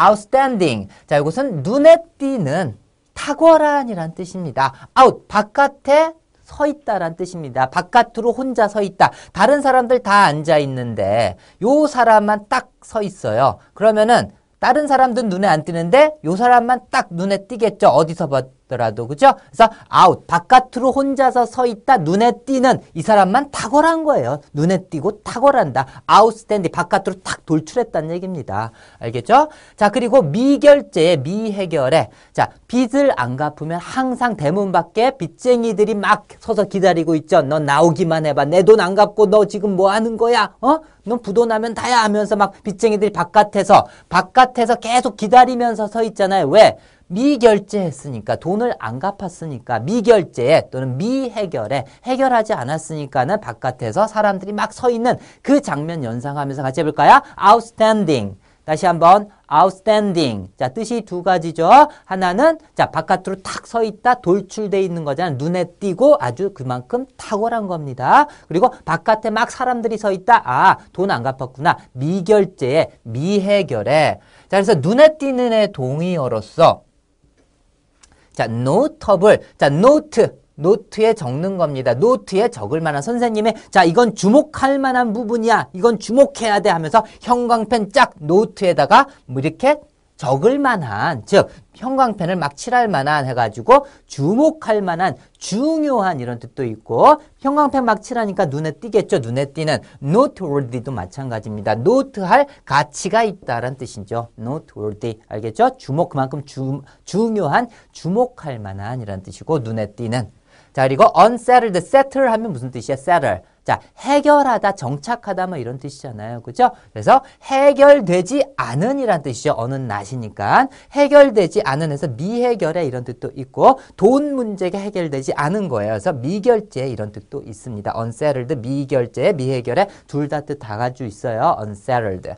outstanding. 자, 이것은 눈에 띄는 탁월한이란 뜻입니다. out 바깥에 서 있다란 뜻입니다. 바깥으로 혼자 서 있다. 다른 사람들 다 앉아 있는데 요 사람만 딱 서 있어요. 그러면은 다른 사람들은 눈에 안 띄는데 요 사람만 딱 눈에 띄겠죠. 어디서 봤 더라도 그죠? 그래서 out 바깥으로 혼자서 서 있다 눈에 띄는 이 사람만 탁월한 거예요. 눈에 띄고 탁월한다. outstanding 바깥으로 탁 돌출했다는 얘기입니다. 알겠죠? 자 그리고 미결제의 미해결에 자 빚을 안 갚으면 항상 대문 밖에 빚쟁이들이 막 서서 기다리고 있죠. 너 나오기만 해봐. 내 돈 안 갚고 너 지금 뭐 하는 거야? 어? 넌 부도나면 다야 하면서 막 빚쟁이들이 바깥에서 바깥에서 계속 기다리면서 서 있잖아요. 왜? 미결제했으니까 돈을 안 갚았으니까 미결제 또는 미해결에 해결하지 않았으니까는 바깥에서 사람들이 막 서 있는 그 장면 연상하면서 같이 해볼까요? outstanding 다시 한번 outstanding. 자, 뜻이 두 가지죠. 하나는 자, 바깥으로 탁 서 있다 돌출돼 있는 거잖아요. 눈에 띄고 아주 그만큼 탁월한 겁니다. 그리고 바깥에 막 사람들이 서 있다. 아, 돈 안 갚았구나. 미결제에 미해결에. 자, 그래서 눈에 띄는 애 동의어로서 자, notable 자, 노트 노트에 적는 겁니다. 노트에 적을 만한 선생님의 자 이건 주목할 만한 부분이야. 이건 주목해야 돼 하면서 형광펜 짝 노트에다가 뭐 이렇게 적을 만한 즉 형광펜을 막 칠할 만한 해가지고 주목할 만한 중요한 이런 뜻도 있고 형광펜 막 칠하니까 눈에 띄겠죠. 눈에 띄는 noteworthy도 마찬가지입니다. 노트할 가치가 있다라는 뜻이죠. noteworthy 알겠죠? 주목 그만큼 주, 중요한 주목할 만한 이런 뜻이고 눈에 띄는 자, 그리고 unsettled, settle 하면 무슨 뜻이야? settle. 자, 해결하다, 정착하다 뭐 이런 뜻이잖아요. 그죠? 그래서 해결되지 않은 이란 뜻이죠. 어느 낫이니까. 해결되지 않은 해서 미해결의 이런 뜻도 있고 돈 문제가 해결되지 않은 거예요. 그래서 미결제 이런 뜻도 있습니다. unsettled, 미결제, 미해결의 둘다 뜻 다 가지고 있어요. unsettled.